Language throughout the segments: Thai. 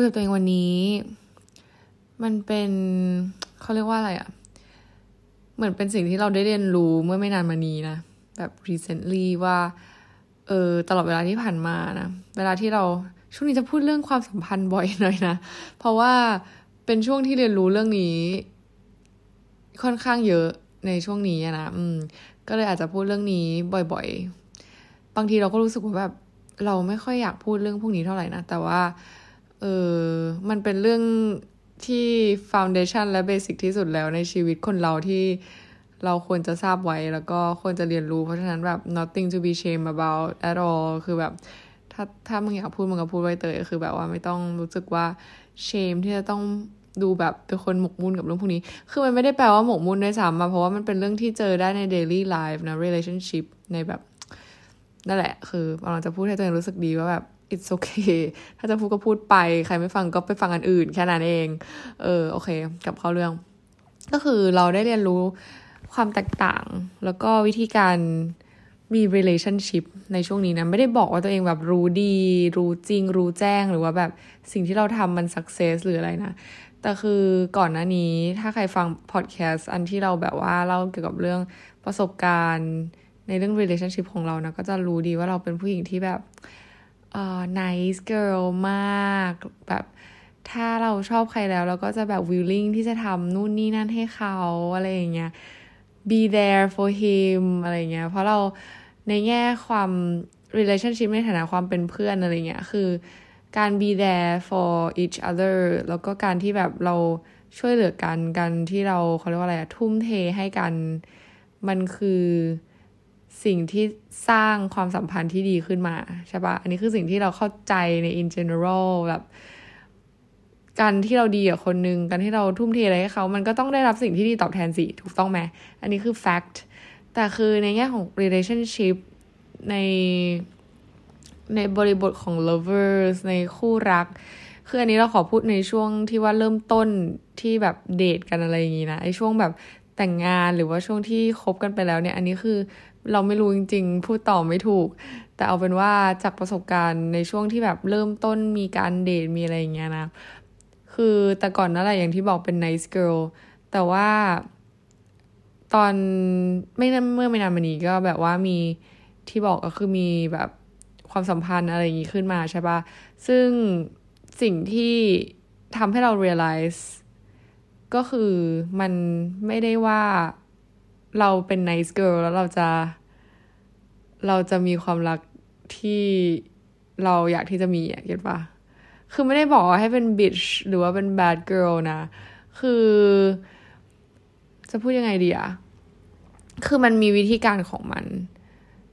คุยกับตัวเองวันนี้ มันเป็นเขาเรียกว่าอะไรอะเหมือนเป็นสิ่งที่เราได้เรียนรู้เมื่อไม่นานมานี้นะ แบบ recently ว่า เออตลอดเวลาที่ผ่านมานะ เวลาที่เราช่วงนี้จะพูดเรื่องความสัมพันธ์บ่อยหน่อยนะ เพราะว่าเป็นช่วงที่เรียนรู้เรื่องนี้ ค่อนข้างเยอะในช่วงนี้นะ อืม ก็เลยอาจจะพูดเรื่องนี้บ่อยๆ บางทีเราก็รู้สึกว่าแบบเราไม่ค่อยอยากพูดเรื่องพวกนี้เท่าไหร่นะ แต่ว่า เออมันเป็นเรื่องที่ฟาวเดชันและเบสิกที่สุดแล้วในชีวิตคนเราที่เราควรจะทราบไว้แล้วก็ควรจะเรียนรู้เพราะฉะนั้นแบบ nothing to be shame about at all คือแบบ ถ้าถ้ามึงอยากพูดมึงก็พูดไว้เตยคือแบบว่าไม่ต้องรู้สึกว่า shame ที่จะต้องดูแบบเป็นคนหมกมุ่นกับเรื่องพวกนี้ คือมันไม่ได้แปลว่าหมกมุ่นด้วยซ้ำมาเพราะว่ามันเป็นเรื่องที่เจอได้ใน daily life นะ relationship ในแบบ นั่นแหละ คือกำลังจะพูดให้ตัวเองรู้สึกดีว่าแบบ it's okay ถ้าจะพูดก็พูดไป ใครไม่ฟังก็ไปฟังอันอื่น แค่นั้นเอง เออโอเคกลับเข้าเรื่อง ก็คือเราได้เรียนรู้ความแตกต่าง แล้วก็วิธีการมี relationship ในช่วงนี้นะ ไม่ได้บอกว่าตัวเองแบบรู้ดี รู้จริง รู้แจ้งหรือว่าแบบสิ่งที่เราทำมัน success หรืออะไรนะ แต่คือก่อนหน้านี้ถ้าใครฟังพอดแคสต์อันที่เราแบบว่าเล่าเกี่ยวกับเรื่องประสบการณ์ ในเรื่อง relationship ของเรานะ ก็จะรู้ดีว่าเราเป็นผู้หญิงที่แบบ อ่อ nice girl มากแบบถ้าเราชอบใครแล้ว เราก็จะแบบ willing ที่จะทำนู่นนี่นั่นให้เขาอะไรอย่างเงี้ย be there for him อะไรเงี้ย เพราะเราในแง่ความ relationship ในฐานะความเป็นเพื่อนอะไรเงี้ย คือการ be there for each other แล้วก็การที่แบบเราช่วยเหลือกันกันที่เราเขาเรียกว่าอะไรอะทุ่มเทให้กัน มันคือ สิ่งที่สร้างความสัมพันธ์ที่ดีขึ้นมาใช่ปะอันนี้คือสิ่งที่เราเข้าใจใน in general แบบการที่เราดีกับคนนึง การที่เราทุ่มเทอะไรให้เขา มันก็ต้องได้รับสิ่งที่ดีตอบแทนสิ ถูกต้องไหม อันนี้คือ fact แต่คือในแง่ของ relationship ในในบริบทของ lovers ในคู่รัก คืออันนี้เราขอพูดในช่วงที่ว่าเริ่มต้นที่แบบเดทกันอะไรอย่างงี้นะ ไอช่วงแบบแต่งงานหรือว่าช่วงที่คบกันไปแล้วเนี่ย อันนี้คือ เราไม่รู้จริง ๆ พูดต่อไม่ถูก แต่เอาเป็นว่าจากประสบการณ์ในช่วงที่แบบเริ่มต้นมีการเดทมีอะไรอย่างเงี้ยนะ คือแต่ก่อนนั่นแหละอย่างที่บอกเป็น nice girl แต่ว่าตอนไม่เมื่อไม่นานมานี้ก็แบบว่ามีที่บอกก็คือมีแบบความสัมพันธ์อะไรอย่างงี้ขึ้นมาใช่ปะซึ่งสิ่งที่ทำให้เรา realize ก็คือมันไม่ได้ว่าเราเป็น nice girl แล้วเราจะ เราจะมีความรักที่เราอยากที่จะมีอะเก็ตปะคือไม่ได้บอกว่าให้เป็น bitch หรือว่าเป็น bad girl นะ คือ จะพูดยังไงดีอะคือมันมีวิธีการของมัน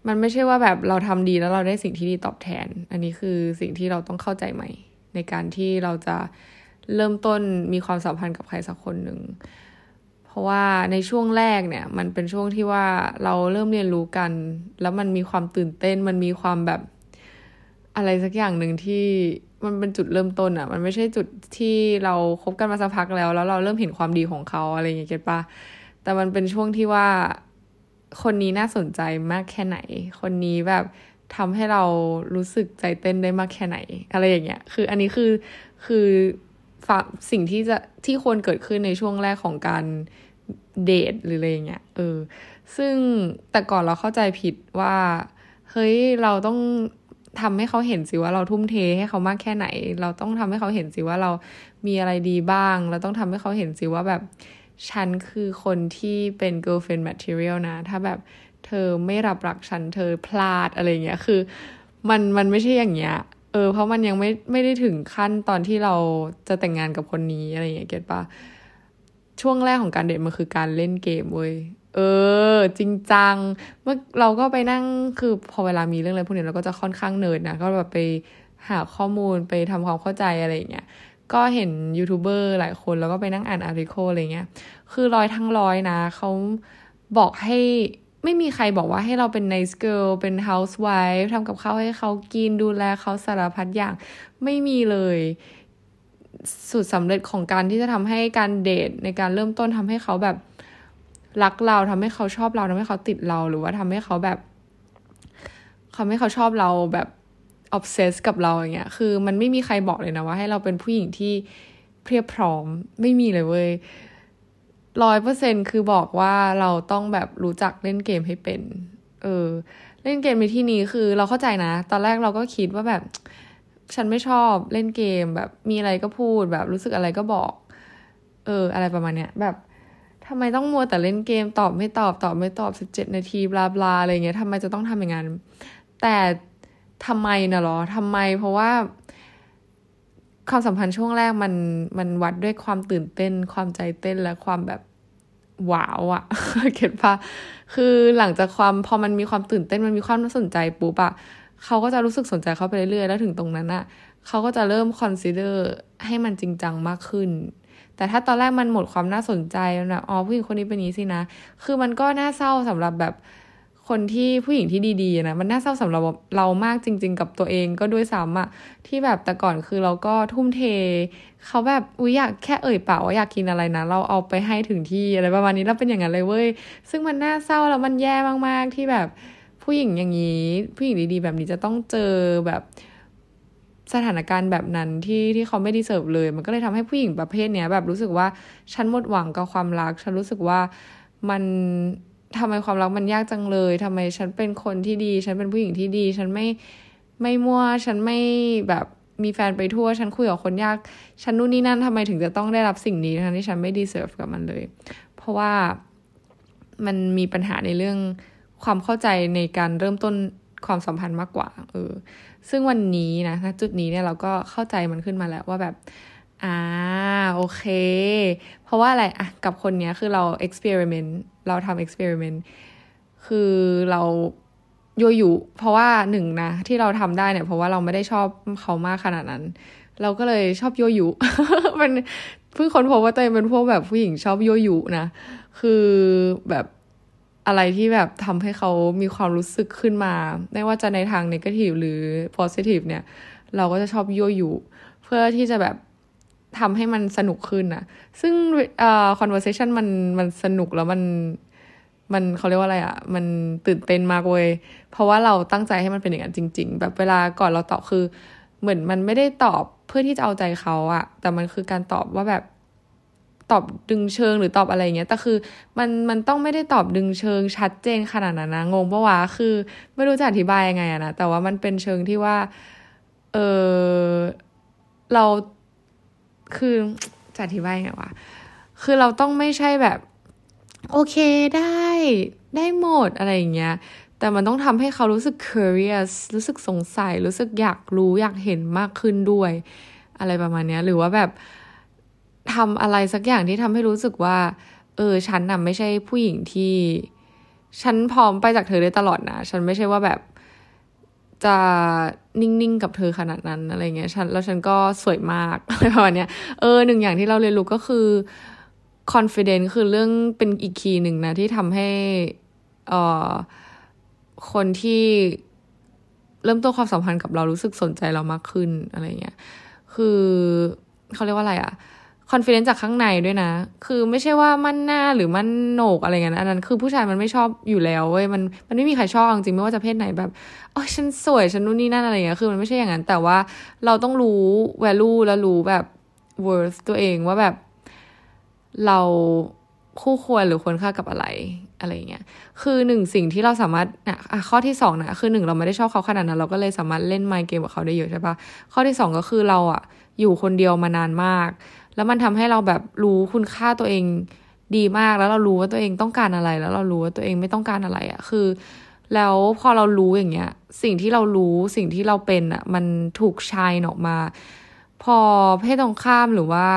มันไม่ใช่ว่าแบบเราทำดีแล้วเราได้สิ่งที่ดีตอบแทน อันนี้คือสิ่งที่เราต้องเข้าใจใหม่ ในการที่เราจะเริ่มต้นมีความสัมพันธ์กับใครสักคนหนึ่ง ราะว่าในช่วงแรกเนี่ยมันเป็นช่วงที่ว่าเราเริ่มเรียนรู้กัน แล้วมันมีความตื่นเต้น มันมีความแบบอะไรสักอย่างหนึ่งที่มันเป็นจุดเริ่มต้นอะ่ะ มันไม่ใช่จุดที่เราคบกันมาสักพักแล้ว แล้วเราเริ่มเห็นความดีของเขาอะไรอย่างเงี้ยเก็ตปะแต่มันเป็นช่วงที่ว่าคนนี้น่าสนใจมากแค่ไหน คนนี้แบบทำให้เรารู้สึกใจเต้นได้มากแค่ไหน อะไรอย่างเงี้ย คืออันนี้คือคือสิ่งที่จะที่ควรเกิดขึ้นในช่วงแรกของการ เดทหรืออะไรเงี้ยเออ ซึ่งแต่ก่อนเราเข้าใจผิดว่าเฮ้ยเราต้องทำให้เขาเห็นสิว่าเราทุ่มเทให้เขามากแค่ไหน เราต้องทำให้เขาเห็นสิว่าเรามีอะไรดีบ้าง เราต้องทำให้เขาเห็นสิว่าแบบฉันคือคนที่เป็น girlfriend material นะ ถ้าแบบเธอไม่รับรักฉันเธอพลาดอะไรเงี้ยคือ มันมันไม่ใช่อย่างเงี้ยเออเพราะมันยังไม่ไม่ได้ถึงขั้นตอนที่เราจะแต่งงานกับคนนี้อะไรเงี้ยเก็ตปะ ช่วงแรกของการเดทมันคือการเล่นเกมเว้ยเออ จริงจัง เมื่อเราก็ไปนั่งคือพอเวลามีเรื่องอะไรพวกนี้เราก็จะค่อนข้างเนิร์ดนะก็แบบไปหาข้อมูลไปทำความเข้าใจอะไรอย่างเงี้ยก็เห็นยูทูบเบอร์หลายคนแล้วก็ไปนั่งอ่าน article อะไรเงี้ย คือร้อยทั้งร้อยนะเขาบอกให้ไม่มีใครบอกว่าให้เราเป็น nice girl เป็น housewife ทำกับข้าวให้เขากินดูแลเขาสารพัดอย่างไม่มีเลย สูตรสำเร็จของการที่จะทำให้การเดทในการเริ่มต้นทำให้เขาแบบรักเราทำให้เขาชอบเราทำให้เขาติดเราหรือว่าทำให้เขาแบบทำให้เขาชอบเราแบบอ b เซสกับเราอย่างเงี้ย คือมันไม่มีใครบอกเลยนะว่าให้เราเป็นผู้หญิงที่เพียบพร้อม ไม่มีเลยเว้ยร้อยเปอร์เซ็นคือบอกว่าเราต้องแบบรู้จักเล่นเกมให้เป็น เออ เล่นเกมในที่นี้คือเราเข้าใจนะ ตอนแรกเราก็คิดว่าแบบ ฉันไม่ชอบเล่นเกมแบบมีอะไรก็พูดแบบรู้สึกอะไรก็บอก เออ อะไรประมาณเนี้ยแบบทำไมต้องมัวแต่เล่นเกมตอบไม่ตอบตอบไม่ตอบสิบเจ็ดนาทีบลาบลาอะไรเงี้ยทำไมจะต้องทำอย่างนั้นแต่ทำไมนะหรอทำไมเพราะว่าความสัมพันธ์ช่วงแรกมันมันวัดด้วยความตื่นเต้น ความใจเต้นและความแบบว้าวอะเก็ตปะคือหลังจากความพอมันมีความตื่นเต้นมันมีความน่าสนใจปุ๊บอะ เขาก็จะรู้สึกสนใจเขาไปเรื่อยๆ แล้วถึงตรงนั้นอะเขาก็จะเริ่มคอนซิเดอร์ให้มันจริงจังมากขึ้น แต่ถ้าตอนแรกมันหมดความน่าสนใจนะอ๋อผู้หญิงคนนี้เป็นนี้สินะ คือมันก็น่าเศร้าสำหรับแบบคนที่ผู้หญิงที่ดีๆนะมันน่าเศร้าสำหรับเรามากจริง ๆ กับตัวเองก็ด้วยซ้ำอะที่แบบแต่ก่อนคือเราก็ทุ่มเท เขาแบบอุ้ยอยากแค่เอ่ยปากว่าอยากกินอะไรนะ เราเอาไปให้ถึงที่อะไรประมาณนี้เราเป็นอย่างนั้นเลยเว้ย ซึ่งมันน่าเศร้าแล้วมันแย่มากๆที่แบบ ผู้หญิงอย่างนี้ ผู้หญิงดีๆ แบบนี้จะต้องเจอแบบสถานการณ์แบบนั้นที่ที่เขาไม่ดีเสิร์ฟเลย มันก็เลยทำให้ผู้หญิงประเภทเนี้ยแบบรู้สึกว่าฉันหมดหวังกับความรัก ฉันรู้สึกว่ามันทำไมความรักมันยากจังเลยทำไมฉันเป็นคนที่ดี ฉันเป็นผู้หญิงที่ดี ฉันไม่ไม่มั่ว ฉันไม่แบบมีแฟนไปทั่ว ฉันคุยกับคนยาก ฉันนู่นนี่นั่นทำไมถึงจะต้องได้รับสิ่งนี้ทั้งที่ฉันไม่ดีเซิร์ฟกับมันเลย เพราะว่ามันมีปัญหาในเรื่อง ความเข้าใจในการเริ่มต้นความสัมพันธ์มากกว่า เออ ซึ่งวันนี้นะณจุดนี้เนี่ยเราก็เข้าใจมันขึ้นมาแล้วว่าแบบ อ่า โอเค เพราะว่าอะไร อะ กับคนเนี้ยคือเรา experiment เราทำ experiment คือเราโยยุเพราะว่าหนึ่งนะ ที่เราทำได้เนี่ย เพราะว่าเราไม่ได้ชอบเขามากขนาดนั้น เราก็เลยชอบโยยุมันเพิ่งค้นพบว่าตัวเองเป็นพวกแบบผู้หญิงชอบโยยุนะ คือแบบ อะไรที่แบบทำให้เขามีความรู้สึกขึ้นมา ไม่ว่าจะในทางนกาทีฟหรือ positive เนี่ย เราก็จะชอบโยยุ เพื่อที่จะแบบทำให้มันสนุกขึ้นนะซึ่งเอ่อ conversation มันมันสนุกแล้วมันมันเขาเรียกว่าอะไรอะ่ะ มันตื่นเต้นมากเว้ย เพราะว่าเราตั้งใจให้มันเป็นอย่างนั้นจริง ๆ แบบเวลาก่อนเราตอบคือ เหมือนมันไม่ได้ตอบเพื่อที่จะเอาใจเขาอะแต่มันคือการตอบว่าแบบ ตอบดึงเชิงหรือตอบอะไรเงี้ย แต่คือมันมันต้องไม่ได้ตอบดึงเชิงชัดเจนขนาดนั้นนะ งงปะวะ คือ ไม่รู้จะอธิบายยังไงอะนะ แต่ว่ามันเป็นเชิงที่ว่า เออเราคือจะอธิบายไงวะ คือเราต้องไม่ใช่แบบ โอเคได้ได้หมดอะไรอย่างเงี้ย แต่มันต้องทำให้เขารู้สึก curious รู้สึกสงสัย รู้สึกอยากรู้อยากเห็นมากขึ้นด้วย อะไรประมาณเนี้ย หรือว่าแบบ ทำอะไรสักอย่างที่ทำให้รู้สึกว่า เออ ฉันน่ะไม่ใช่ผู้หญิงที่ ฉันพร้อมไปจากเธอได้ตลอดนะ ฉันไม่ใช่ว่าแบบจะนิ่งๆกับเธอขนาดนั้นอะไรเงี้ย ฉันแล้วฉันก็สวยมากอะไรประมาณเนี้ย เออหนึ่งอย่างที่เราเรียนรู้ก็คือ confidence คือเรื่องเป็นอีกคีย์หนึ่งนะ ที่ทำให้เอ่อคนที่เริ่มต้นความสัมพันธ์กับเรารู้สึกสนใจเรามากขึ้นอะไรเงี้ย คือเขาเรียกว่าอะไรอะค อนฟ idence จากข้างในด้วยนะ คือไม่ใช่ว่ามั่นหน้าหรือมั่นโหนกอะไรเงี้ยอันนั้นคือผู้ชายมันไม่ชอบอยู่แล้วเว้ยมันมันไม่มีใครชอบจริงไม่ว่าจะเพศไหนแบบโอ้ฉันสวยฉันนู่นนี่นั่นอะไรเงี้ยคือมันไม่ใช่อย่างนั้น แต่ว่าเราต้องรู้ value และรู้แบบ worth ตัวเองว่าแบบ เราคู่ควรหรือควรค่ากับอะไรอะไรเงี้ย คือหนึ่งสิ่งที่เราสามารถนะข้อที่สองนะคือหนึ่งเราไม่ได้ชอบเขาขนาดนั้น เราก็เลยสามารถเล่นไมเกมกับเขาได้เยอะใช่ปะข้อที่สองก็คือเราอะอยู่คนเดียวมานานมาก แล้วมันทำให้เราแบบรู้คุณค่าตัวเองดีมากแล้วเรารู้ว่าตัวเองต้องการอะไร แล้วเรารู้ว่าตัวเองไม่ต้องการอะไรอะ่ะคือ แล้วพอเรารู้อย่างเงี้ย สิ่งที่เรารู้สิ่งที่เราเป็นอะ่ะ มันถูกชายออกมา พอเพศตรงข้ามหรือว่า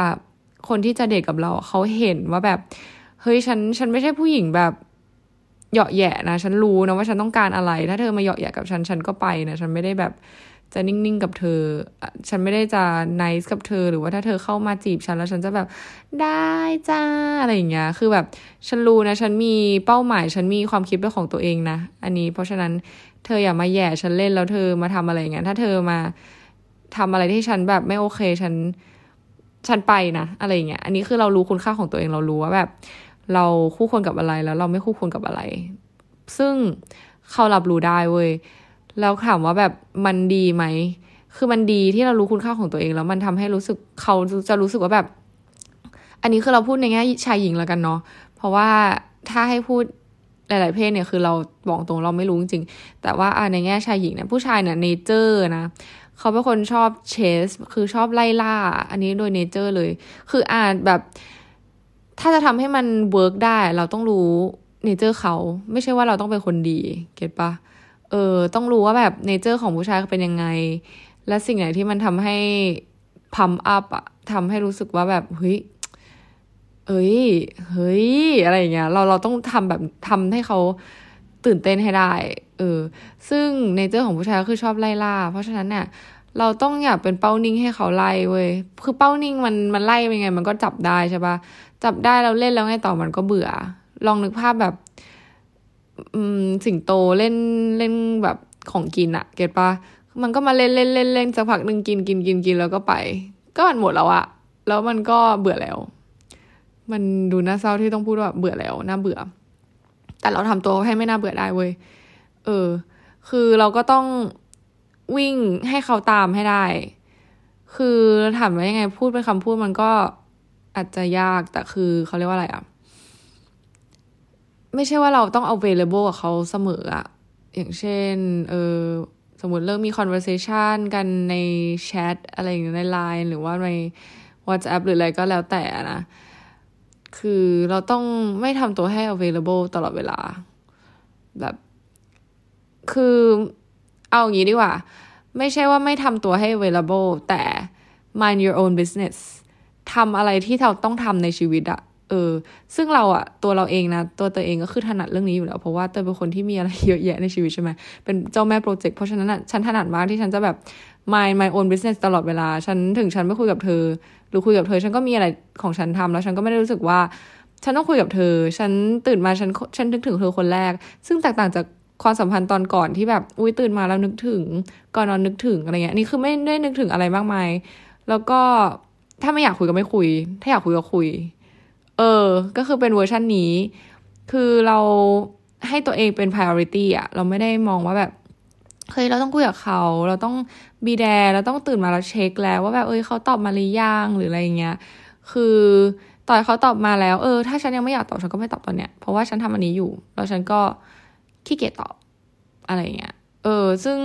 คนที่จะเด็กกับเราเขาเห็นว่าแบบ เฮ้ยฉันฉันไม่ใช่ผู้หญิงแบบเหยาะแยะนะ ฉันรู้นะว่าฉันต้องการอะไร ถ้าเธอมาเหยาะแยะกับฉันฉันก็ไปนะ ฉันไม่ได้แบบ จะนิ่งๆกับเธอ ฉันไม่ได้จะไนส์กับเธอ หรือว่าถ้าเธอเข้ามาจีบฉันแล้วฉันจะแบบได้จ้าอะไรอย่างเงี้ย คือแบบฉันรู้นะ ฉันมีเป้าหมาย ฉันมีความคิดเป็นของตัวเองนะ อันนี้ เพราะฉะนั้นเธออย่ามาแย่ฉันเล่นแล้วเธอมาทำอะไรอย่างเงี้ย ถ้าเธอมาทำอะไรที่ฉันแบบไม่โอเค ฉัน ฉันไปนะ อะไรอย่างเงี้ย อันนี้คือเรารู้คุณค่าของตัวเอง เรารู้ว่าแบบ เราคู่ควรกับอะไรแล้วเราไม่คู่ควรกับอะไร ซึ่งเขารับรู้ได้เว้ย แล้วถามว่าแบบมันดีไหม คือมันดีที่เรารู้คุณค่าของตัวเอง แล้วมันทำให้รู้สึกเขาจะรู้สึกว่าแบบ อันนี้คือเราพูดในแง่ชายหญิงแล้วกันเนาะ เพราะว่าถ้าให้พูดหลาย ๆ เพศเนี่ยคือเราบอกตรงเราไม่รู้จริง แต่ว่าในแง่ชายหญิงเนี่ยผู้ชายเนี่ย nature นะเขาเป็นคนชอบ chase คือชอบไล่ล่า อันนี้โดย nature เลย คืออ่านแบบ ถ้าจะทำให้มัน work ได้ เราต้องรู้ nature เขา ไม่ใช่ว่าเราต้องเป็นคนดี get ปะ เออต้องรู้ว่าแบบ nature ของผู้ชายเป็นยังไง และสิ่งไหนที่มันทำให้ pump up อะทำให้รู้สึกว่าแบบเฮ้ยเอ้ยเฮ้ยอะไรอย่างเงี้ยเราเราต้องทำแบบทำให้เขาตื่นเต้นให้ได้ เออ ซึ่งเนเจอร์ของผู้ชายก็คือชอบไล่ล่า เพราะฉะนั้นเนี่ยเราต้องอยาเป็นเป้านิ่งให้เขาไล่เว้ย คือเป้านิ่งมันมันไล่เป็นไง มันก็จับได้ใช่ปะจับได้เราเล่นแล้วไงต่อมันก็เบื่อ ลองนึกภาพแบบ สิงโตเล่นเล่นแบบของกินอะเก็ตปะมันก็มาเล่นเล่นเล่นเล่นสักพักหนึ่งกินกินกินกินแล้วก็ไป ก็มันหมดแล้วอะแล้วมันก็เบื่อแล้ว มันดูน่าเศร้าที่ต้องพูดว่าเบื่อแล้วน่าเบื่อ แต่เราทำตัวให้ไม่น่าเบื่อได้เว้ยเออ คือเราก็ต้องวิ่งให้เขาตามให้ได้ คือถามว่ายังไงพูดเป็นคำพูดมันก็อาจจะยากแต่คือเขาเรียกว่าอะไรอะ ไม่ใช่ว่าเราต้อง available กับเขาเสมออะอย่างเช่น เออสมมติเริ่มมี conversation กันในแชทอะไรอย่างเงี้ยในไลน์หรือว่าใน WhatsApp หรืออะไรก็แล้วแต่นะ คือเราต้องไม่ทำตัวให้ available ตลอดเวลา แบบ คือเอาอย่างนี้ดีกว่า ไม่ใช่ว่าไม่ทำตัวให้ available แต่ mind your own business ทำอะไรที่เราต้องทำในชีวิตอะ เออ ซึ่งเราอะตัวเราเองนะ ตัวตัวเองก็คือถนัดเรื่องนี้อยู่แล้ว เพราะว่าเตยเป็นคนที่มีอะไรเยอะแยะในชีวิตใช่ไหมเป็นเจ้าแม่โปรเจกต์เพราะฉะนั้นอะฉันถนัดมากที่ฉันจะแบบ mind my own business ตลอดเวลา ฉันถึงฉันไม่คุยกับเธอ หรือคุยกับเธอ ฉันก็มีอะไรของฉันทำแล้วฉันก็ไม่ได้รู้สึกว่า ฉันต้องคุยกับเธอ ฉันตื่นมาฉันฉันนึกถึงเธอคนแรก ซึ่งแตกต่างจากความสัมพันธ์ตอนก่อนที่แบบอุ้ยตื่นมาแล้วนึกถึงก่อนนอนนึกถึงอะไรเงี้ยนี่คือไม่ได้นึกถึงอะไรมากมาย แล้วก็ถ้าไม่อยากคุยก็ไม่คุย ถ้าอยากคุยก็คุย เออ ก็คือเป็นเวอร์ชันนี้ คือเราให้ตัวเองเป็น priority อะเราไม่ได้มองว่าแบบเฮ้ยเราต้องคุยกับเขา เราต้องบีแดเราต้องตื่นมาแล้วเช็คแล้วว่าแบบเอ้ยเขาตอบมาหรือยังหรืออะไรเงี้ย คือต่อยเขาตอบมาแล้ว เออ ถ้าฉันยังไม่อยากตอบฉันก็ไม่ตอบตอนเนี้ย เพราะว่าฉันทำอันนี้อยู่ แล้วฉันก็ขี้เกียจตอบอะไรเงี้ย เออ ซึ่ง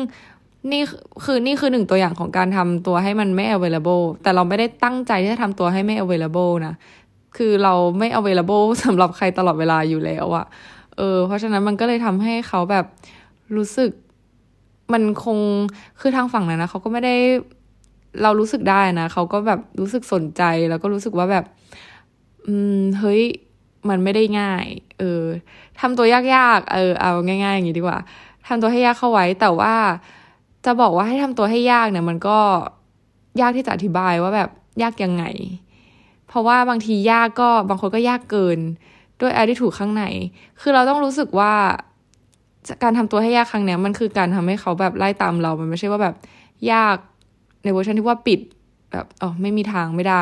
นี่คือนี่คือหนึ่งตัวอย่างของการทำตัวให้มันไม่ available แต่เราไม่ได้ตั้งใจที่จะทำตัวให้ไม่ available นะ คือเราไม่ available สำหรับใครตลอดเวลาอยู่แล้วอะเออ เพราะฉะนั้นมันก็เลยทำให้เขาแบบรู้สึก มันคงคือทางฝั่งนั้นนะเขาก็ไม่ได้เรารู้สึกได้นะเขาก็แบบรู้สึกสนใจแล้วก็รู้สึกว่าแบบ อืมเฮ้ยมันไม่ได้ง่าย เออทำตัวยากๆ เออ เอาง่ายๆอย่างนี้ดีกว่าทำตัวให้ยากเข้าไว้ แต่ว่าจะบอกว่าให้ทำตัวให้ยากเนี่ย มันก็ยากที่จะอธิบายว่าแบบยากยังไง เพราะว่าบางทียากก็บางคนก็ยากเกิน ด้วย attitude ข้างใน คือเราต้องรู้สึกว่าการทำตัวให้ยากครั้งเนี้ยมันคือการทำให้เขาแบบไล่ตามเรา มันไม่ใช่ว่าแบบยากในเวอร์ชันที่ว่าปิดแบบอ๋อไม่มีทางไม่ได้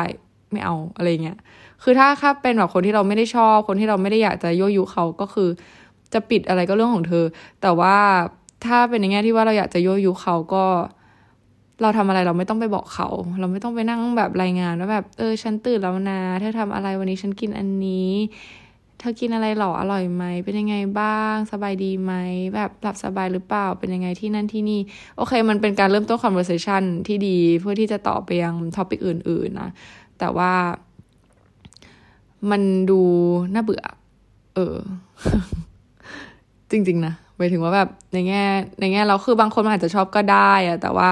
ไม่เอาอะไรเงี้ย คือถ้าถ้าเป็นแบบคนที่เราไม่ได้ชอบ คนที่เราไม่ได้อยากจะยั่วยุเขาก็คือ จะปิดอะไรก็เรื่องของเธอ แต่ว่าถ้าเป็นในแง่ที่ว่าเราอยากจะยั่วยุเขาก็ เราทำอะไรเราไม่ต้องไปบอกเขา เราไม่ต้องไปนั่งแบบรายงานว่าแบบ เออ ฉันตื่นแล้วนะเธอทำอะไรวันนี้ฉันกินอันนี้ เธอกินอะไรหรออร่อยไหมเป็นยังไงบ้าง สบายดีไหมแบบหลับสบายหรือเปล่าเป็นยังไงที่นั่นที่นี่ โอเค มันเป็นการเริ่มต้น conversation ที่ดีเพื่อที่จะต่อไปยังท็อปิกอื่น ๆ นะ แต่ว่ามันดูน่าเบื่อ เออ จริง ๆ นะหมายถึงว่าแบบในแง่ ในแง่เราคือบางคนอาจจะชอบก็ได้อะแต่ว่า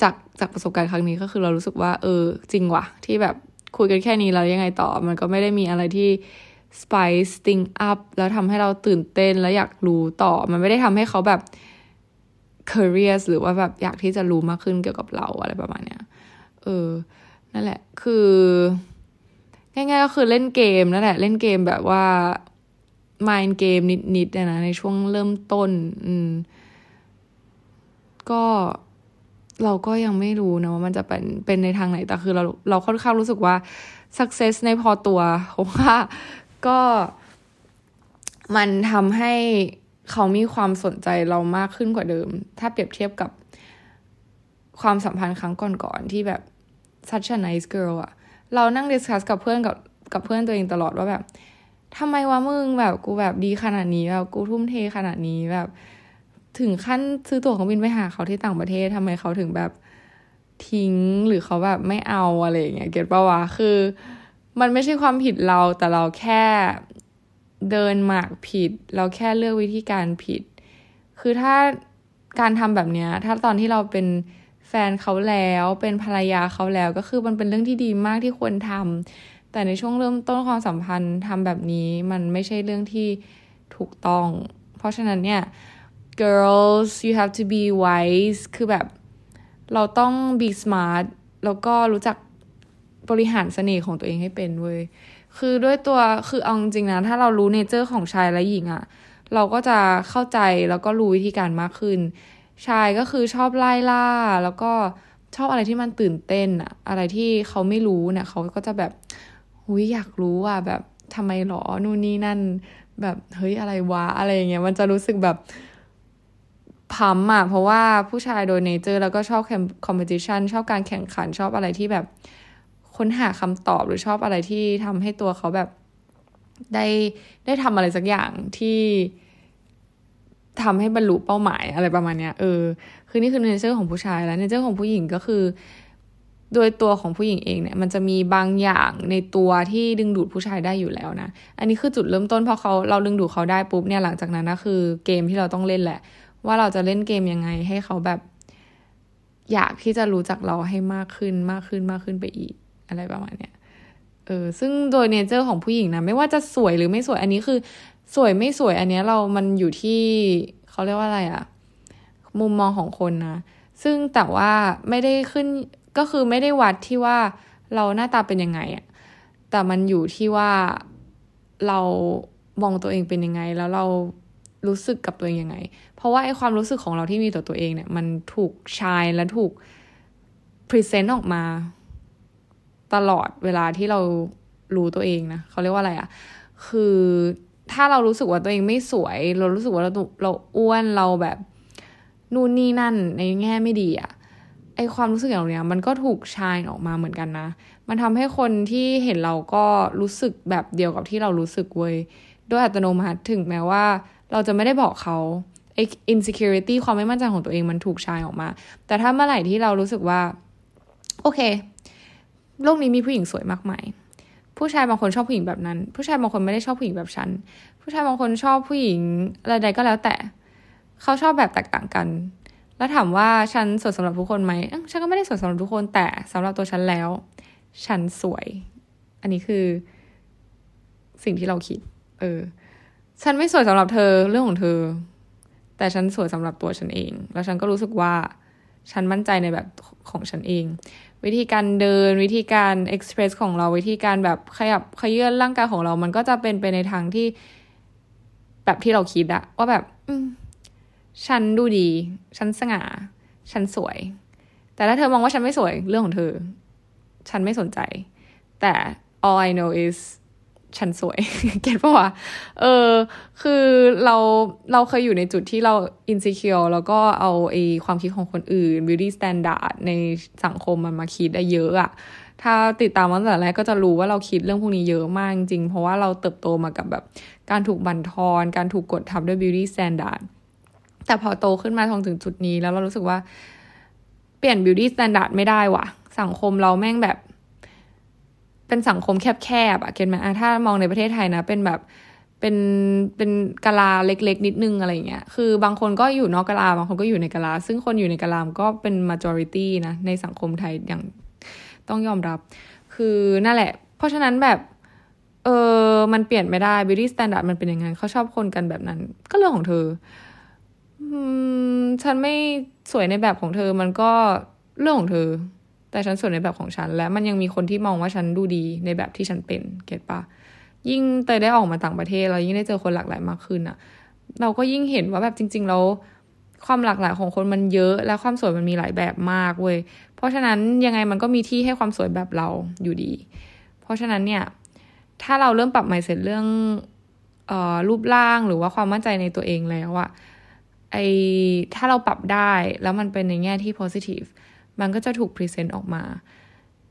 จากจากประสบการณ์ครั้งนี้ก็คือเรารู้สึกว่า เออ จริงว่ะ ที่แบบคุยกันแค่นี้แล้วยังไงต่อ มันก็ไม่ได้มีอะไรที่ spice thing up แล้วทำให้เราตื่นเต้นแล้วอยากรู้ต่อ มันไม่ได้ทำให้เขาแบบ curious หรือว่าแบบอยากที่จะรู้มากขึ้นเกี่ยวกับเราอะไรประมาณเนี้ย เออ นั่นแหละ คือ ง่ายๆก็คือเล่นเกมนั่นแหละ เล่นเกมแบบว่า mind เกมนิดๆนะในช่วงเริ่มต้น อืม ก็ เราก็ยังไม่รู้นะว่ามันจะเป็นเป็นในทางไหนแต่คือเราเราค่อนข้างรู้สึกว่า success ในพอตัวเพราะว่าก็มันทำให้เขามีความสนใจเรามากขึ้นกว่าเดิม ถ้าเปรียบเทียบกับความสัมพันธ์ครั้งก่อนๆที่แบบ such a nice girl อะเรานั่ง discuss กับเพื่อนกับกับเพื่อนตัวเองตลอดว่าแบบทำไมวะมึงแบบกูแบบดีขนาดนี้แบบกูทุ่มเทขนาดนี้แบบ ถึงขั้นซื้อตั๋วเครื่องบินไปหาเขาที่ต่างประเทศทำไมเขาถึงแบบทิ้งหรือเขาแบบไม่เอาอะไรอย่างเงี้ย get ปะวะคือ มันไม่ใช่ความผิดเราแต่เราแค่เดินหมากผิด เราแค่เลือกวิธีการผิด คือถ้าการทำแบบเนี้ย ถ้าตอนที่เราเป็นแฟนเขาแล้วเป็นภรรยาเขาแล้วก็คือมันเป็นเรื่องที่ดีมากที่ควรทำแต่ในช่วงเริ่มต้นความสัมพันธ์ทำแบบนี้มันไม่ใช่เรื่องที่ถูกต้อง เพราะฉะนั้นเนี่ย girls you have to be wise คือแบบ เราต้อง be smart แล้วก็รู้จักบริหารเสน่ห์ของตัวเองให้เป็นเว้ย คือด้วยตัว คือเอาจริงนะ ถ้าเรารู้เนเจอร์ของชายและหญิงอะเราก็จะเข้าใจแล้วก็รู้วิธีการมากขึ้น ชายก็คือชอบไล่ล่า แล้วก็ชอบอะไรที่มันตื่นเต้นอะอะไรที่เขาไม่รู้เนี่ยเขาก็จะแบบหุยอยากรู้อะแบบทำไมหรอ นู่นนี่นั่น แบบเฮ้ยอะไรวะอะไรเงี้ย มันจะรู้สึกแบบ พัมอะเพราะว่าผู้ชายโดย nature แล้วก็ชอบ competition ชอบการแข่งขันชอบอะไรที่แบบค้นหาคำตอบหรือชอบอะไรที่ทำให้ตัวเขาแบบได้ได้ทำอะไรสักอย่างที่ทำให้บรรลุเป้าหมายอะไรประมาณเนี้ยเออคือนี่คือ nature ของผู้ชายแล้ว nature ของผู้หญิงก็คือ โดยตัวของผู้หญิงเองเนี่ย มันจะมีบางอย่างในตัวที่ดึงดูดผู้ชายได้อยู่แล้วนะ อันนี้คือจุดเริ่มต้นพอเขาเราดึงดูดเขาได้ปุ๊บเนี่ยหลังจากนั้นนะคือเกมที่เราต้องเล่นแหละ ว่าเราจะเล่นเกมยังไงให้เขาแบบ อยากที่จะรู้จักเราให้มากขึ้นมากขึ้นมากขึ้นไปอีกอะไรประมาณเนี้ยเออซึ่งโดยเนเจอร์ของผู้หญิงนะ ไม่ว่าจะสวยหรือไม่สวยอันนี้คือ สวยไม่สวยอันนี้เรามันอยู่ที่เขาเรียกว่าอะไรอะมุมมองของคนนะ ซึ่งแต่ว่าไม่ได้ขึ้นก็คือไม่ได้วัดที่ว่าเราหน้าตาเป็นยังไงอะแต่มันอยู่ที่ว่าเรามองตัวเองเป็นยังไง แล้วเรา รู้สึกกับตัวเองยังไง เพราะว่าไอความรู้สึกของเราที่มีต่อตัวเองเนี่ย มันถูก shine และถูก present ออกมา ตลอดเวลาที่เรารู้ตัวเองนะเขาเรียกว่าอะไรอะ่ะ คือถ้าเรารู้สึกว่าตัวเองไม่สวย เรารู้สึกว่าเราเราอ้วนเราแบบนู่นนี่นั่นในแง่ไม่ดีอะ่ะไอความรู้สึกอย่างเนี้ย มันก็ถูก shine ออกมาเหมือนกันนะ มันทำให้คนที่เห็นเราก็รู้สึกแบบเดียวกับที่เรารู้สึกเว้ยด้วยอัตโนมัติถึงแม้ว่า เราจะไม่ได้บอกเขาไอ้ insecurity ความไม่มั่นใจของตัวเองมันถูกชายออกมา แต่ถ้าเมื่อไหร่ที่เรารู้สึกว่า โอเค โลกนี้มีผู้หญิงสวยมากมาย ผู้ชายบางคนชอบผู้หญิงแบบนั้น ผู้ชายบางคนไม่ได้ชอบผู้หญิงแบบฉัน ผู้ชายบางคนชอบผู้หญิงอะไรใดก็แล้วแต่ เขาชอบแบบแตกต่างกัน แล้วถามว่าฉันสวยสำหรับทุกคนไหมฉันก็ไม่ได้สวยสำหรับทุกคน แต่สำหรับตัวฉันแล้ว ฉันสวย อันนี้คือ สิ่งที่เราคิด เออ ฉันไม่สวยสำหรับเธอเรื่องของเธอ แต่ฉันสวยสำหรับตัวฉันเอง แล้วฉันก็รู้สึกว่าฉันมั่นใจในแบบของฉันเอง วิธีการเดินวิธีการเอ็กซ์เพรสของเราวิธีการแบบขยับขยื่นร่างกายของเรา มันก็จะเป็นไปในทางที่ แบบที่เราคิดอะว่าแบบอืฉันดูดี ฉันสง่า ฉันสวย แต่ถ้าเธอมองว่าฉันไม่สวยเรื่องของเธอ ฉันไม่สนใจ แต่ all I know is ฉันสวย เก็ตปะวะเออ คือเราเราเคยอยู่ในจุดที่เราอินสิเคียวแล้วก็เอาไอความคิดของคนอื่น beauty standard ในสังคมมันมาคิดได้เยอะอะถ้าติดตามมาตั้งแต่แรกก็จะรู้ว่าเราคิดเรื่องพวกนี้เยอะมากจริง เพราะว่าเราเติบโตมากับแบบการถูกบั่นทอน การถูกกดทับด้วย beauty standard แต่พอโตขึ้นมาทองถึงจุดนี้แล้วเรารู้สึกว่าเปลี่ยน beauty standard ไม่ได้ว่ะ สังคมเราแม่งแบบ เป็นสังคมแคบๆอะเก็ตไหมอะถ้ามองในประเทศไทยนะ เป็นแบบเป็นเป็นกะลาเล็กๆ นิดนึงอะไรเงี้ย คือบางคนก็อยู่นอกกะลาบางคนก็อยู่ในกะลา ซึ่งคนอยู่ในกะลามก็เป็น majority นะ ในสังคมไทยอย่างต้องยอมรับ คือนั่นแหละ เพราะฉะนั้นแบบ เออมันเปลี่ยนไม่ได้ beauty standard มันเป็นยังไงเขาชอบคนกันแบบนั้น ก็เรื่องของเธออืมฉันไม่สวยในแบบของเธอ มันก็เรื่องของเธอ แต่ฉันสวยในแบบของฉัน และมันยังมีคนที่มองว่าฉันดูดีในแบบที่ฉันเป็นเก็ตปะยิ่งเตยได้ออกมาต่างประเทศเรายิ่งได้เจอคนหลากหลายมากขึ้นอะเราก็ยิ่งเห็นว่าแบบจริง ๆ แล้วความหลากหลายของคนมันเยอะ และความสวยมันมีหลายแบบมากเว้ยเพราะฉะนั้นยังไงมันก็มีที่ให้ความสวยแบบเราอยู่ดี เพราะฉะนั้นเนี่ยถ้าเราเริ่มปรับใหม่เสร็จเรื่องรูปร่างหรือว่าความมั่นใจในตัวเองแล้วอะไอถ้าเราปรับได้แล้วมันเป็นในแง่ที่ positive มันก็จะถูกพรีเซนต์ออกมา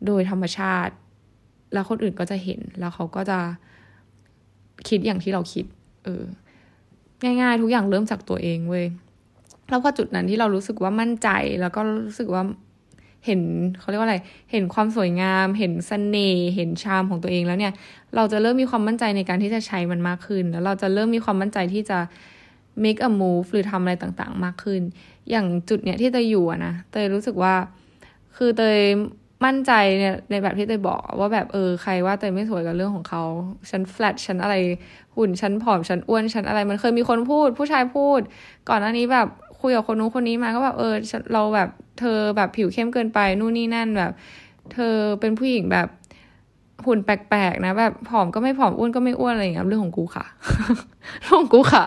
โดยธรรมชาติ แล้วคนอื่นก็จะเห็น แล้วเขาก็จะคิดอย่างที่เราคิด เออ ง่าย ๆ ทุกอย่างเริ่มจากตัวเองเว้ย แล้วพอจุดนั้นที่เรารู้สึกว่ามั่นใจ แล้วก็รู้สึกว่าเห็นเขาเรียกว่าอะไร เห็นความสวยงาม เห็นสเสน่ห์ เห็นชามของตัวเองแล้วเนี่ย เราจะเริ่มมีความมั่นใจในการที่จะใช้มันมากขึ้น แล้วเราจะเริ่มมีความมั่นใจที่จะ make a move หรือทำอะไรต่างๆ มากขึ้น อย่างจุดเนี้ยที่เตยอยู่นะเตยรู้สึกว่า คือเตยมั่นใจเนี่ยในแบบที่เตยบอกว่าแบบเออใครว่าเตยไม่สวยกับเรื่องของเขาฉันแฟลตฉันอะไรหุ่นฉันผอมฉันอ้วนฉันอะไรมันเคยมีคนพูด ผู้ชายพูด ก่อนหน้านี้แบบคุยกับคนนู้นคนนี้มาก็แบบเออเราแบบเธอแบบผิวเข้มเกินไปนู่นนี่นั่นแบบ เธอเป็นผู้หญิงแบบ หุ่นแปลกๆนะแบบผอมก็ไม่ผอมอ้วนก็ไม่อ้วนอะไรอย่างเงี้ยเรื่องของกูค่ะเรื่องของกูค่ะ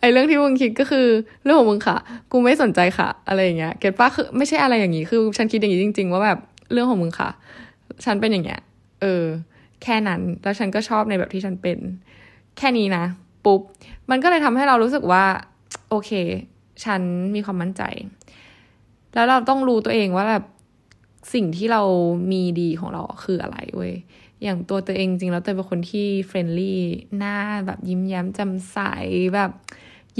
ไอเรื่องที่มึงคิดก็คือเรื่องของมึงค่ะ กูไม่สนใจค่ะ อะไรอย่างเงี้ยเก็ตป้าคือไม่ใช่อะไรอย่างงี้คือ ฉันคิดอย่างนี้จริง ๆ ว่าแบบเรื่องของมึงค่ะ ฉันเป็นอย่างเงี้ย เออ แค่นั้นแล้วฉันก็ชอบในแบบที่ฉันเป็น แค่นี้นะปุ๊บมันก็เลยทำให้เรารู้สึกว่า โอเค ฉันมีความมั่นใจ แล้วเราต้องรู้ตัวเองว่าแบบสิ่งที่เรามีดีของเราคืออะไรเว้ย อย่างตัวตัวเองจริงแล้วเตยเป็นคนที่ friendly หน้าแบบยิ้มแย้มแจ่มใสแบบ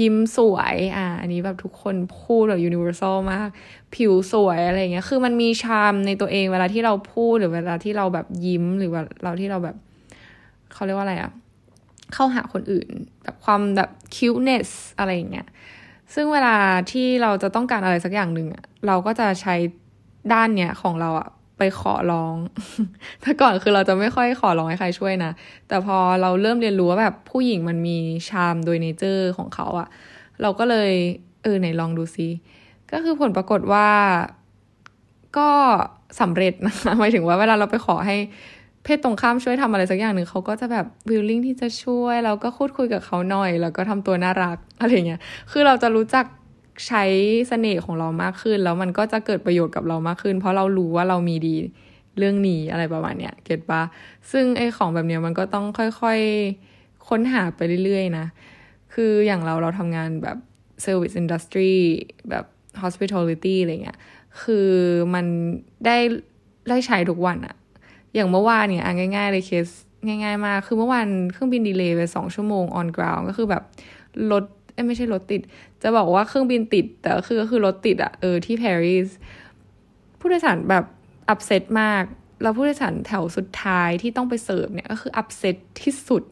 ยิ้มสวยอ่าอันนี้แบบทุกคนพูดแบบ universal มาก ผิวสวยอะไรเงี้ย คือมันมีชามในตัวเองเวลาที่เราพูดหรือเวลาที่เราแบบยิ้มหรือว่าเราที่เราแบบเขาเรียกว่าอะไรอะเข้าหาคนอื่น แบบความแบบ cuteness อะไรเงี้ยซึ่งเวลาที่เราจะต้องการอะไรสักอย่างหนึ่งเราก็จะใช้ด้านเนี้ยของเราอะ ไปขอร้องแต่ก่อนคือเราจะไม่ค่อยขอร้องให้ใครช่วยนะ แต่พอเราเริ่มเรียนรู้ว่าแบบผู้หญิงมันมีชามโดยเนเจอร์ของเขาอะเราก็เลยเออไหนลองดูซิก็คือผลปรากฏว่าก็สำเร็จนะคะหมายถึงว่าเวลาเราไปขอให้เพศตรงข้ามช่วยทำอะไรสักอย่างหนึ่งเขาก็จะแบบวิลลิ่งที่จะช่วยแล้วก็พูดคุยกับเขาหน่อย แล้วก็ทำตัวน่ารักอะไรเงี้ยคือเราจะรู้จัก ใช้เสน่ห์ของเรามากขึ้น แล้วมันก็จะเกิดประโยชน์กับเรามากขึ้น เพราะเรารู้ว่าเรามีดีเรื่องนี้อะไรประมาณเนี้ยเก็ตปะซึ่งไอ้ของแบบเนี้ยมันก็ต้องค่อยๆ ค้นหาไปเรื่อยๆนะ คืออย่างเราเราทำงานแบบ service industry แบบ hospitality อะไรเงี้ย คือมันได้ได้ใช้ทุกวันอะอย่างเมื่อวานเนี่ยง่ายๆเลยเคสง่าย ๆ มาก คือเมื่อวานเครื่องบินดีเลย์ไปสองชั่วโมง on ground ก็คือแบบรถ ไม่ใช่รถติด จะบอกว่าเครื่องบินติด แต่คือก็คือรถติดอะเออที่ปารีสผู้โดยสารแบบอับเซตมากแล้วผู้โดยสารแถวสุดท้ายที่ต้องไปเสิร์ฟเนี่ยก็คืออับเซตที่สุด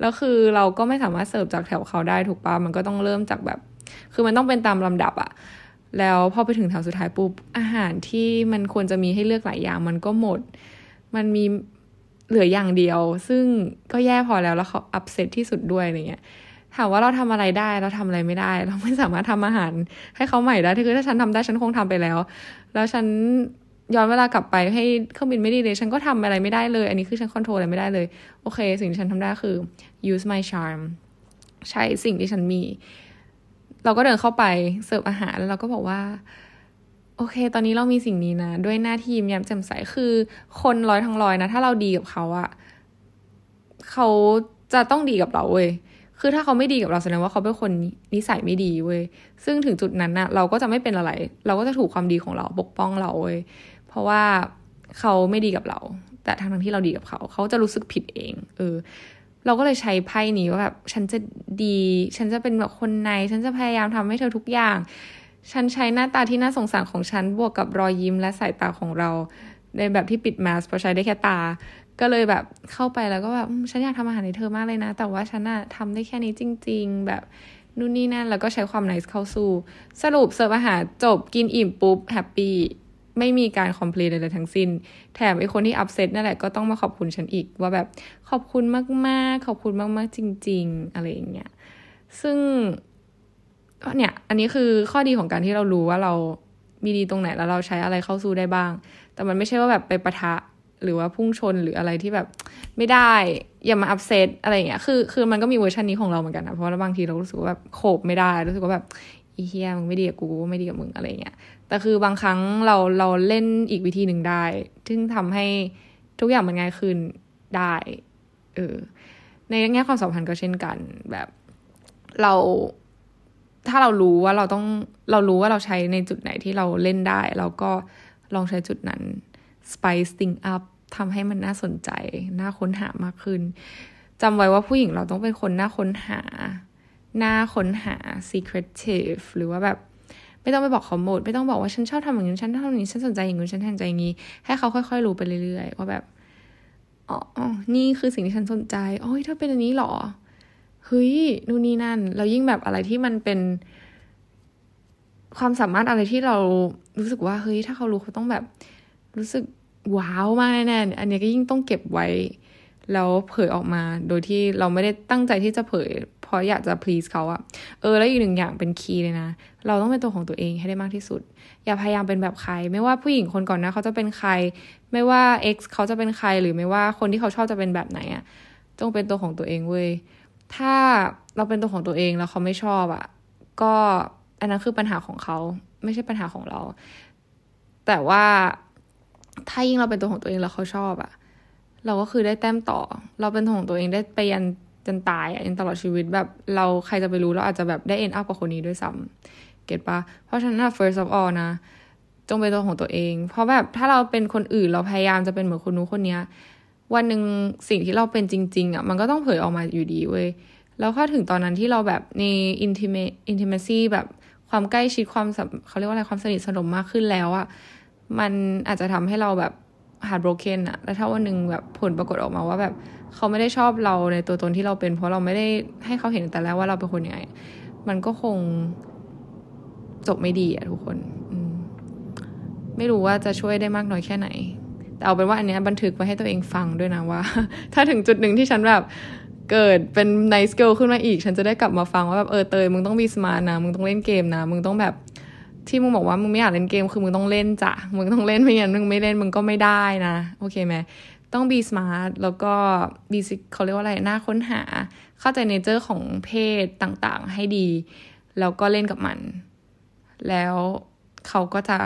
แล้วคือเราก็ไม่สามารถเสิร์ฟจากแถวเขาได้ถูกปะมันก็ต้องเริ่มจากแบบ คือมันต้องเป็นตามลำดับอะแล้วพอไปถึงแถวสุดท้ายปุ๊บอาหารที่มันควรจะมีให้เลือกหลายอย่าง มันก็หมด มันมีเหลืออย่างเดียว ซึ่งก็แย่พอแล้วแล้วเขาอับเซตที่สุดด้วยอะไรเงี้ย ถามว่าเราทำอะไรได้เราทำอะไรไม่ได้ เราไม่สามารถทำอาหารให้เขาใหม่ได้คือถ้าฉันทำได้ฉันคงทำไปแล้ว แล้วฉันย้อนเวลากลับไปให้เครื่องบินไม่ดีเลย ฉันก็ทำอะไรไม่ได้เลย อันนี้คือฉัน control อะไรไม่ได้เลย โอเค สิ่งที่ฉันทำได้คือ use my charm ใช้สิ่งที่ฉันมี เราก็เดินเข้าไปเสิร์ฟอาหารแล้วเราก็บอกว่า โอเค ตอนนี้เรามีสิ่งนี้นะ ด้วยหน้าที่ยิ้มแย้มแจ่มใสคือคนร้อยทั้งร้อยนะ ถ้าเราดีกับเขาอะเขาจะต้องดีกับเราเว้ย คือถ้าเขาไม่ดีกับเราแสดงว่าเขาเป็นคนนิสัยไม่ดีเว้ย ซึ่งถึงจุดนั้นนะเราก็จะไม่เป็นอะไร เราก็จะถูกความดีของเราปกป้องเราเว้ย เพราะว่าเขาไม่ดีกับเรา แต่ทางทั้งที่เราดีกับเขา เขาจะรู้สึกผิดเอง เออ เราก็เลยใช้ไพ่นี้ว่าแบบฉันจะดี ฉันจะเป็นแบบคนในฉันจะพยายามทำให้เธอทุกอย่าง ฉันใช้หน้าตาที่น่าสงสารของฉันบวกกับรอยยิ้มและสายตาของเรา ในแบบที่ปิดมาสเพราะใช้ได้แค่ตา ก็เลยแบบเข้าไปแล้วก็แบบฉันอยากทำอาหารให้เธอมากเลยนะ แต่ว่าฉันอะทำได้แค่นี้จริง ๆ แบบนู่นนี่นั่นแล้วก็ใช้ความ nice เข้าสู้ สรุปเสิร์ฟอาหารจบกินอิ่มปุ๊บ happy ไม่มีการ complain อะไรทั้งสิ้น แถมไอ้คนที่ upset นั่นแหละก็ต้องมาขอบคุณฉันอีก ว่าแบบขอบคุณมากๆ ขอบคุณมากๆ จริง ๆ อะไรอย่างเงี้ยซึ่งเนี่ย อันนี้คือข้อดีของการที่เรารู้ว่าเรามีดีตรงไหนแล้วเราใช้อะไรเข้าสู้ได้บ้าง แต่มันไม่ใช่ว่าแบบไปปะทะ หรือว่าพุ่งชนหรืออะไรที่แบบไม่ได้อย่ามาอัพเซตอะไรอย่างเงี้ยคือคือมันก็มีเวอร์ชันนี้ของเราเหมือนกันนะเพราะว่าบางทีเรารู้สึกว่าแบบโขบไม่ได้รู้สึกว่าแบบอีเฮียมึงไม่ดีกับกูไม่ดีกับมึงอะไรเงี้ยแต่คือบางครั้งเราเราเล่นอีกวิธีหนึ่งได้ ซึ่งทำให้ทุกอย่างมันง่ายขึ้นได้เออในแง่ความสัมพันธ์ก็เช่นกัน แบบเราถ้าเรารู้ว่าเราต้องเรารู้ว่าเราใช้ในจุดไหนที่เราเล่นได้ เราก็ลองใช้จุดนั้น spice thing up ทำให้มันน่าสนใจ น่าค้นหามากขึ้นจำไว้ว่าผู้หญิงเราต้องเป็นคนน่าค้นหา น่าค้นหา secretive หรือว่าแบบ ไม่ต้องไปบอกเขาหมด ไม่ต้องบอกว่าฉันชอบทำอย่างนี้ฉันทำอย่างนี้ฉันสนใจอย่างนี้ฉันสนใจอย่างนี้ ให้เขาค่อยๆรู้ไปเรื่อยๆว่าแบบอ๋อนี่คือสิ่งที่ฉันสนใจโอ๋อเธอเป็นอันนี้หรอเฮ้ยนู่นนี่นั่น เรายิ่งแบบอะไรที่มันเป็น ความสามารถอะไรที่เรารู้สึกว่าเฮ้ยถ้าเขารู้เขาต้องแบบรู้สึก ว้าวมากแน่ๆอันนี้ก็ยิ่งต้องเก็บไว้ แล้วเผยออกมาโดยที่เราไม่ได้ตั้งใจที่จะเผย เพราะอยากจะ please เขาอะเออแล้วอีกหนึ่งอย่างเป็นคีย์เลยนะ เราต้องเป็นตัวของตัวเองให้ได้มากที่สุด อย่าพยายามเป็นแบบใคร ไม่ว่าผู้หญิงคนก่อนนะเขาจะเป็นใคร ไม่ว่า X เขาจะเป็นใครหรือไม่ว่าคนที่เขาชอบจะเป็นแบบไหนอะจงเป็นตัวของตัวเองเว้ยถ้าเราเป็นตัวของตัวเองแล้วเขาไม่ชอบอะก็อันนั้นคือปัญหาของเขาไม่ใช่ปัญหาของเรา แต่ว่า ถ้ายิ่งเราเป็นตัวของตัวเองแล้วเขาชอบอะเราก็คือได้แต้มต่อ เราเป็นตัวของตัวเองได้ไปยันจนตายอะยันตลอดชีวิตแบบเราใครจะไปรู้เราอาจจะแบบได้เอ็นอัพกับคนนี้ด้วยซ้ำเก็ตปะเพราะฉะนั้น first of all นะ จงเป็นตัวของตัวเอง เพราะแบบถ้าเราเป็นคนอื่นเราพยายามจะเป็นเหมือนคนนู้นคนนี้วันหนึ่งสิ่งที่เราเป็นจริง ๆอะมันก็ต้องเผยออกมาอยู่ดีเว้ยแล้วถ้าถึงตอนนั้นที่เราแบบใน intimate intimacy แบบความใกล้ชิดความเขาเรียกว่าอะไรความสนิทสนมมากขึ้นแล้วอะ มันอาจจะทำให้เราแบบ heartbroken อะแล้วถ้าวันหนึ่งแบบผลปรากฏออกมาว่าแบบเขาไม่ได้ชอบเราในตัวตนที่เราเป็น เพราะเราไม่ได้ให้เขาเห็นแต่แล้วว่าเราเป็นคนยังไง มันก็คงจบไม่ดีอะทุกคนไม่รู้ว่าจะช่วยได้มากน้อยแค่ไหน แต่เอาเป็นว่าอันนี้บันทึกไว้ให้ตัวเองฟังด้วยนะว่า ถ้าถึงจุดหนึ่งที่ฉันแบบเกิดเป็น nice girl ขึ้นมาอีก ฉันจะได้กลับมาฟังว่าแบบเออเตยมึงต้องมี smart นะมึงต้องเล่นเกมนะ มึงต้องแบบ ที่มึงบอกว่ามึงไม่อยากเล่นเกมคือมึงต้องเล่นจ้ะมึงต้องเล่นไม่งั้นมึงไม่เล่นมึงก็ไม่ได้นะโอเคไหมต้อง be smart แล้วก็ be เขาเรียกว่าอะไรน่าค้นหา เข้าใจ nature ของเพศต่างๆ ให้ดี แล้วก็เล่นกับมัน แล้วเขาก็จะ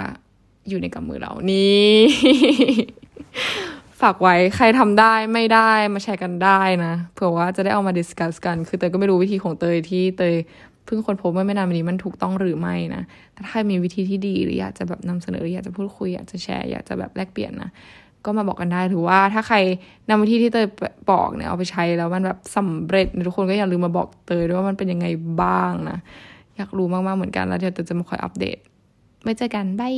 อยู่ในกำมือเรานี่ ฝากไว้ใครทำได้ไม่ได้มาแชร์กันได้นะ เผื่อว่าจะได้เอามาดิสคัสกัน คือเตยก็ไม่รู้วิธีของเตยที่เตย เพิ่งคนพบเมื่อไม่นานมานี้มันถูกต้องหรือไม่นะถ้าใครมีวิธีที่ดีหรืออยากจะแบบนำเสนอหรืออยากจะพูดคุยอยากจะแชร์อยากจะแบบแลกเปลี่ยนนะก็มาบอกกันได้ถือว่าถ้าใครนำวิธีที่เตยบอกเนี่ยเอาไปใช้แล้วมันแบบสำเร็จทุกคนก็อย่าลืมมาบอกเตยด้วยว่ามันเป็นยังไงบ้างนะอยากรู้มากๆเหมือนกันแล้วเดี๋ยวเตยจะมาคอยอัปเดตไว้เจอกันบาย